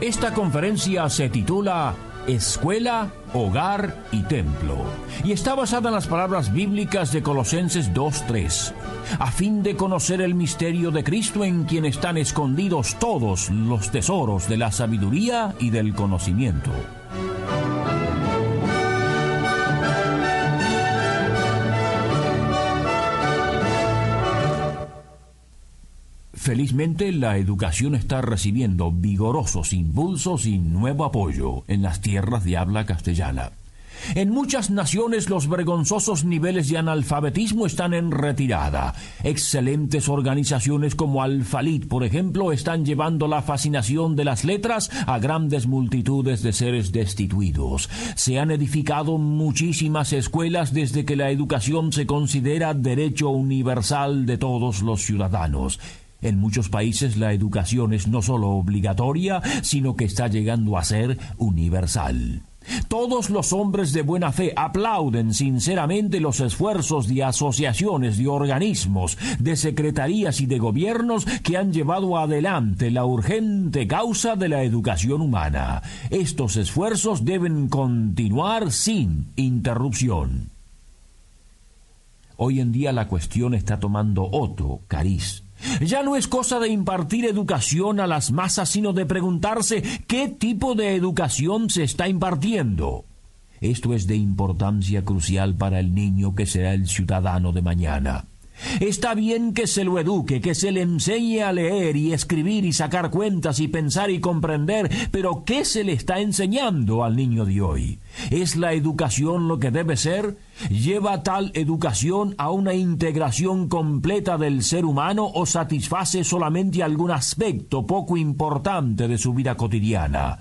Esta conferencia se titula Escuela, Hogar y Templo y está basada en las palabras bíblicas de Colosenses 2.3, a fin de conocer el misterio de Cristo en quien están escondidos todos los tesoros de la sabiduría y del conocimiento. Felizmente la educación está recibiendo vigorosos impulsos y nuevo apoyo en las tierras de habla castellana. En muchas naciones los vergonzosos niveles de analfabetismo están en retirada. Excelentes organizaciones como Alfalit, por ejemplo, están llevando la fascinación de las letras a grandes multitudes de seres destituidos. Se han edificado muchísimas escuelas desde que la educación se considera derecho universal de todos los ciudadanos. En muchos países la educación es no solo obligatoria, sino que está llegando a ser universal. Todos los hombres de buena fe aplauden sinceramente los esfuerzos de asociaciones, de organismos, de secretarías y de gobiernos que han llevado adelante la urgente causa de la educación humana. Estos esfuerzos deben continuar sin interrupción. Hoy en día la cuestión está tomando otro cariz ya no es cosa de impartir educación a las masas, sino de preguntarse qué tipo de educación se está impartiendo. Esto es de importancia crucial para el niño que será el ciudadano de mañana. Está bien que se lo eduque, que se le enseñe a leer y escribir y sacar cuentas y pensar y comprender, pero ¿qué se le está enseñando al niño de hoy? ¿Es la educación lo que debe ser? ¿Lleva tal educación a una integración completa del ser humano o satisface solamente algún aspecto poco importante de su vida cotidiana?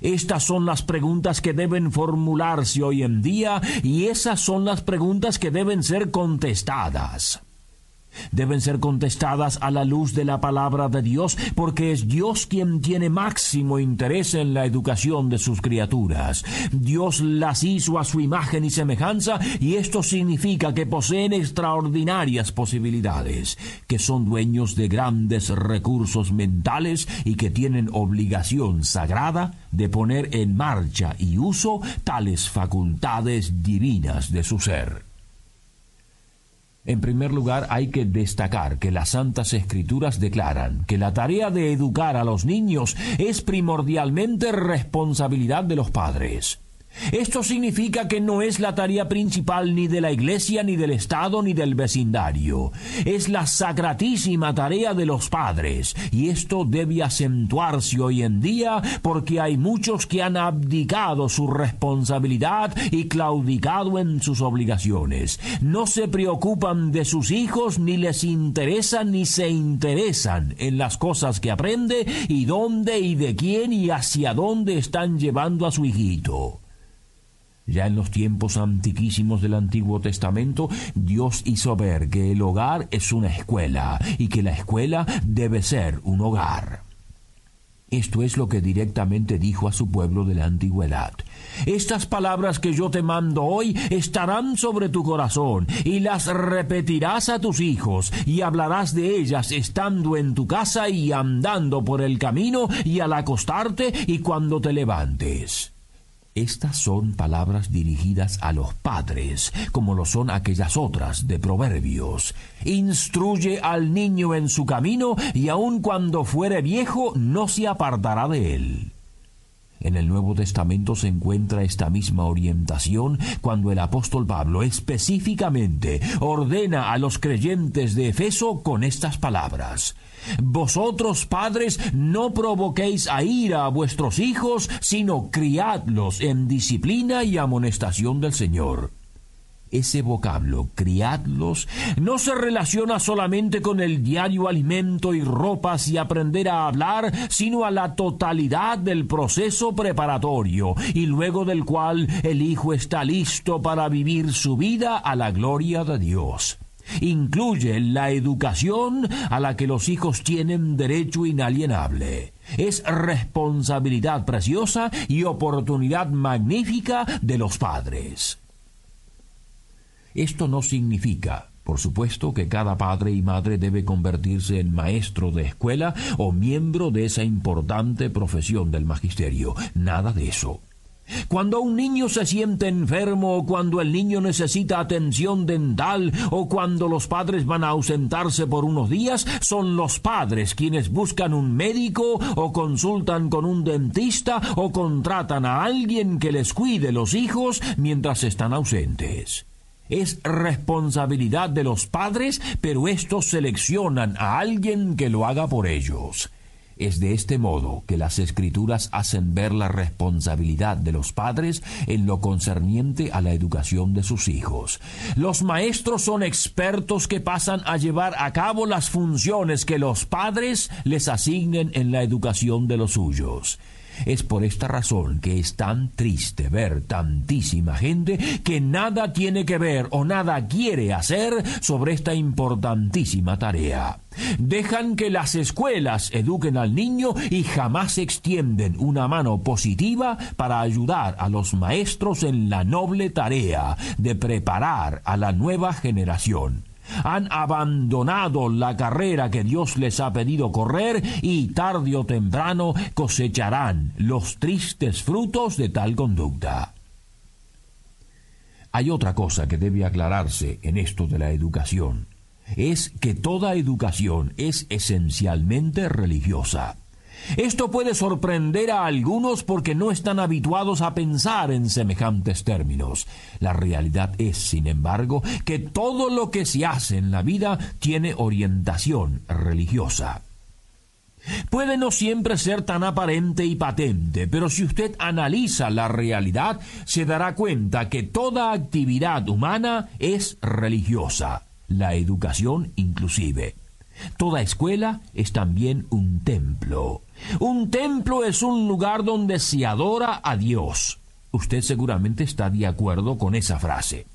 Estas son las preguntas que deben formularse hoy en día y esas son las preguntas que deben ser contestadas deben ser contestadas a la luz de la palabra de Dios, porque es Dios quien tiene máximo interés en la educación de sus criaturas. Dios las hizo a su imagen y semejanza, y esto significa que poseen extraordinarias posibilidades, que son dueños de grandes recursos mentales y que tienen obligación sagrada de poner en marcha y uso tales facultades divinas de su ser. En primer lugar, hay que destacar que las Santas Escrituras declaran que la tarea de educar a los niños es primordialmente responsabilidad de los padres. Esto significa que no es la tarea principal ni de la Iglesia, ni del Estado, ni del vecindario. Es la sacratísima tarea de los padres, y esto debe acentuarse hoy en día porque hay muchos que han abdicado su responsabilidad y claudicado en sus obligaciones. No se preocupan de sus hijos, ni les interesan, ni se interesan en las cosas que aprende, y dónde y de quién y hacia dónde están llevando a su hijito. Ya en los tiempos antiquísimos del Antiguo Testamento, Dios hizo ver que el hogar es una escuela y que la escuela debe ser un hogar. Esto es lo que directamente dijo a su pueblo de la antigüedad. Estas palabras que yo te mando hoy estarán sobre tu corazón, y las repetirás a tus hijos, y hablarás de ellas estando en tu casa y andando por el camino, y al acostarte y cuando te levantes. Estas son palabras dirigidas a los padres, como lo son aquellas otras de Proverbios. Instruye al niño en su camino, y aun cuando fuere viejo no se apartará de él. En el Nuevo Testamento se encuentra esta misma orientación cuando el apóstol Pablo específicamente ordena a los creyentes de Efeso con estas palabras. Vosotros, padres, no provoquéis a ira a vuestros hijos, sino criadlos en disciplina y amonestación del Señor. Ese vocablo, criadlos, no se relaciona solamente con el diario alimento y ropas y aprender a hablar, sino a la totalidad del proceso preparatorio, y luego del cual el hijo está listo para vivir su vida a la gloria de Dios. Incluye la educación a la que los hijos tienen derecho inalienable. Es responsabilidad preciosa y oportunidad magnífica de los padres. Esto no significa, por supuesto, que cada padre y madre debe convertirse en maestro de escuela o miembro de esa importante profesión del magisterio. Nada de eso. Cuando un niño se siente enfermo o cuando el niño necesita atención dental o cuando los padres van a ausentarse por unos días, son los padres quienes buscan un médico o consultan con un dentista o contratan a alguien que les cuide los hijos mientras están ausentes. Es responsabilidad de los padres, pero estos seleccionan a alguien que lo haga por ellos. Es de este modo que las escrituras hacen ver la responsabilidad de los padres en lo concerniente a la educación de sus hijos. Los maestros son expertos que pasan a llevar a cabo las funciones que los padres les asignen en la educación de los suyos. Es por esta razón que es tan triste ver tantísima gente que nada tiene que ver o nada quiere hacer sobre esta importantísima tarea. Dejan que las escuelas eduquen al niño y jamás extienden una mano positiva para ayudar a los maestros en la noble tarea de preparar a la nueva generación han abandonado la carrera que Dios les ha pedido correr y tarde o temprano cosecharán los tristes frutos de tal conducta. Hay otra cosa que debe aclararse en esto de la educación. Es que toda educación es esencialmente religiosa. Esto puede sorprender a algunos porque no están habituados a pensar en semejantes términos. La realidad es, sin embargo, que todo lo que se hace en la vida tiene orientación religiosa. Puede no siempre ser tan aparente y patente, pero si usted analiza la realidad, se dará cuenta que toda actividad humana es religiosa, la educación inclusive. Toda escuela es también un templo. Un templo es un lugar donde se adora a Dios. Usted seguramente está de acuerdo con esa frase.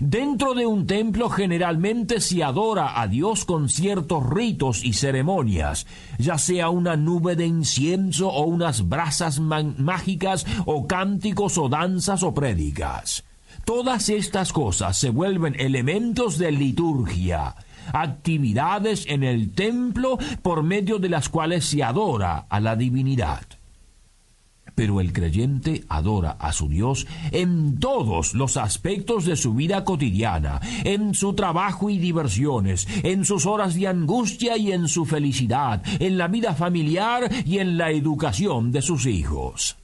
Dentro de un templo generalmente se adora a Dios con ciertos ritos y ceremonias, ya sea una nube de incienso o unas brasas mágicas o cánticos o danzas o prédicas. Todas estas cosas se vuelven elementos de liturgia, actividades en el templo por medio de las cuales se adora a la divinidad. Pero el creyente adora a su Dios en todos los aspectos de su vida cotidiana, en su trabajo y diversiones, en sus horas de angustia y en su felicidad, en la vida familiar y en la educación de sus hijos.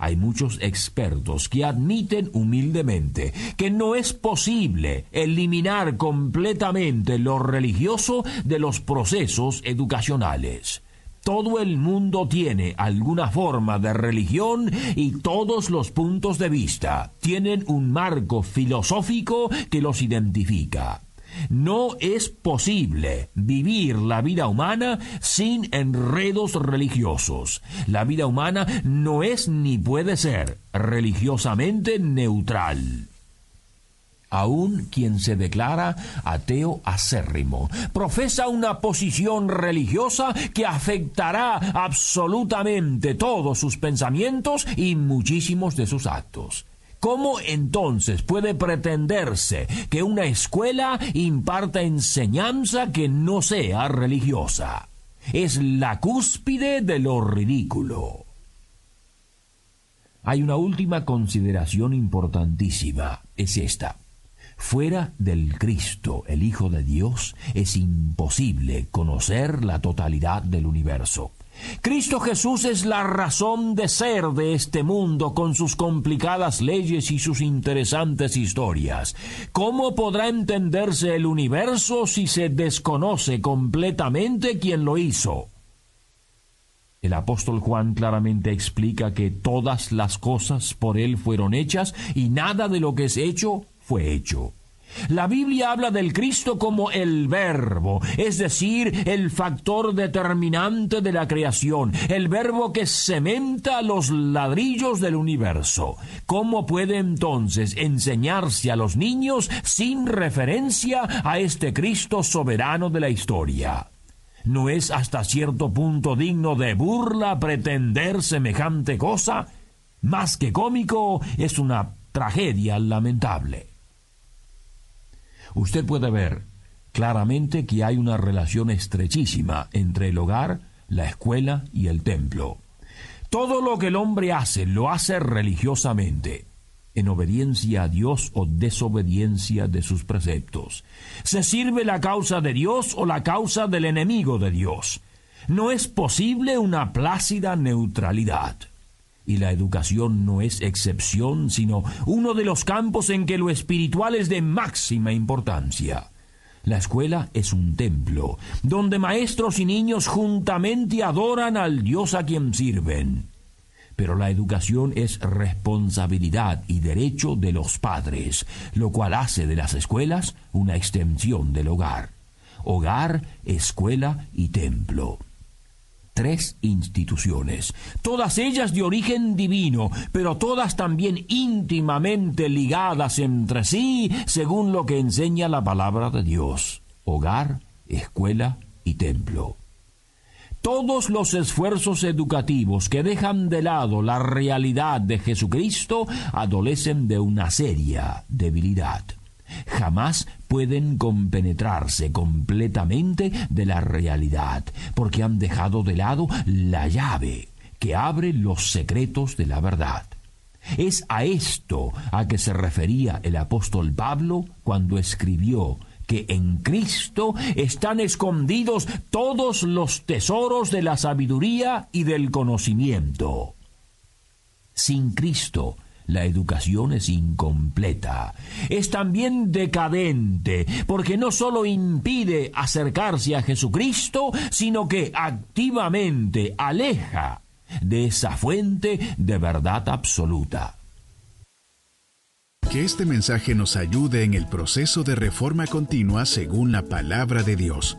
Hay muchos expertos que admiten humildemente que no es posible eliminar completamente lo religioso de los procesos educacionales. Todo el mundo tiene alguna forma de religión y todos los puntos de vista tienen un marco filosófico que los identifica. No es posible vivir la vida humana sin enredos religiosos. La vida humana no es ni puede ser religiosamente neutral. Aún quien se declara ateo acérrimo profesa una posición religiosa que afectará absolutamente todos sus pensamientos y muchísimos de sus actos. ¿Cómo entonces puede pretenderse que una escuela imparta enseñanza que no sea religiosa? Es la cúspide de lo ridículo. Hay una última consideración importantísima, es esta. Fuera del Cristo, el Hijo de Dios, es imposible conocer la totalidad del universo. Cristo Jesús es la razón de ser de este mundo con sus complicadas leyes y sus interesantes historias. ¿Cómo podrá entenderse el universo si se desconoce completamente quién lo hizo? El apóstol Juan claramente explica que todas las cosas por él fueron hechas y nada de lo que es hecho fue hecho. La Biblia habla del Cristo como el verbo, es decir, el factor determinante de la creación, el verbo que cementa los ladrillos del universo. ¿Cómo puede entonces enseñarse a los niños sin referencia a este Cristo soberano de la historia? ¿No es hasta cierto punto digno de burla pretender semejante cosa? Más que cómico, es una tragedia lamentable usted puede ver claramente que hay una relación estrechísima entre el hogar, la escuela y el templo. Todo lo que el hombre hace lo hace religiosamente, en obediencia a Dios o desobediencia de sus preceptos. Se sirve la causa de Dios o la causa del enemigo de Dios. No es posible una plácida neutralidad. Y la educación no es excepción, sino uno de los campos en que lo espiritual es de máxima importancia. La escuela es un templo, donde maestros y niños juntamente adoran al Dios a quien sirven. Pero la educación es responsabilidad y derecho de los padres, lo cual hace de las escuelas una extensión del hogar. Hogar, escuela y templo tres instituciones, todas ellas de origen divino, pero todas también íntimamente ligadas entre sí, según lo que enseña la palabra de Dios, hogar, escuela y templo. Todos los esfuerzos educativos que dejan de lado la realidad de Jesucristo adolecen de una seria debilidad. Jamás pueden compenetrarse completamente de la realidad, porque han dejado de lado la llave que abre los secretos de la verdad. Es a esto a que se refería el apóstol Pablo cuando escribió que en Cristo están escondidos todos los tesoros de la sabiduría y del conocimiento. Sin Cristo, la educación es incompleta. Es también decadente, porque no solo impide acercarse a Jesucristo, sino que activamente aleja de esa fuente de verdad absoluta. Que este mensaje nos ayude en el proceso de reforma continua según la palabra de Dios.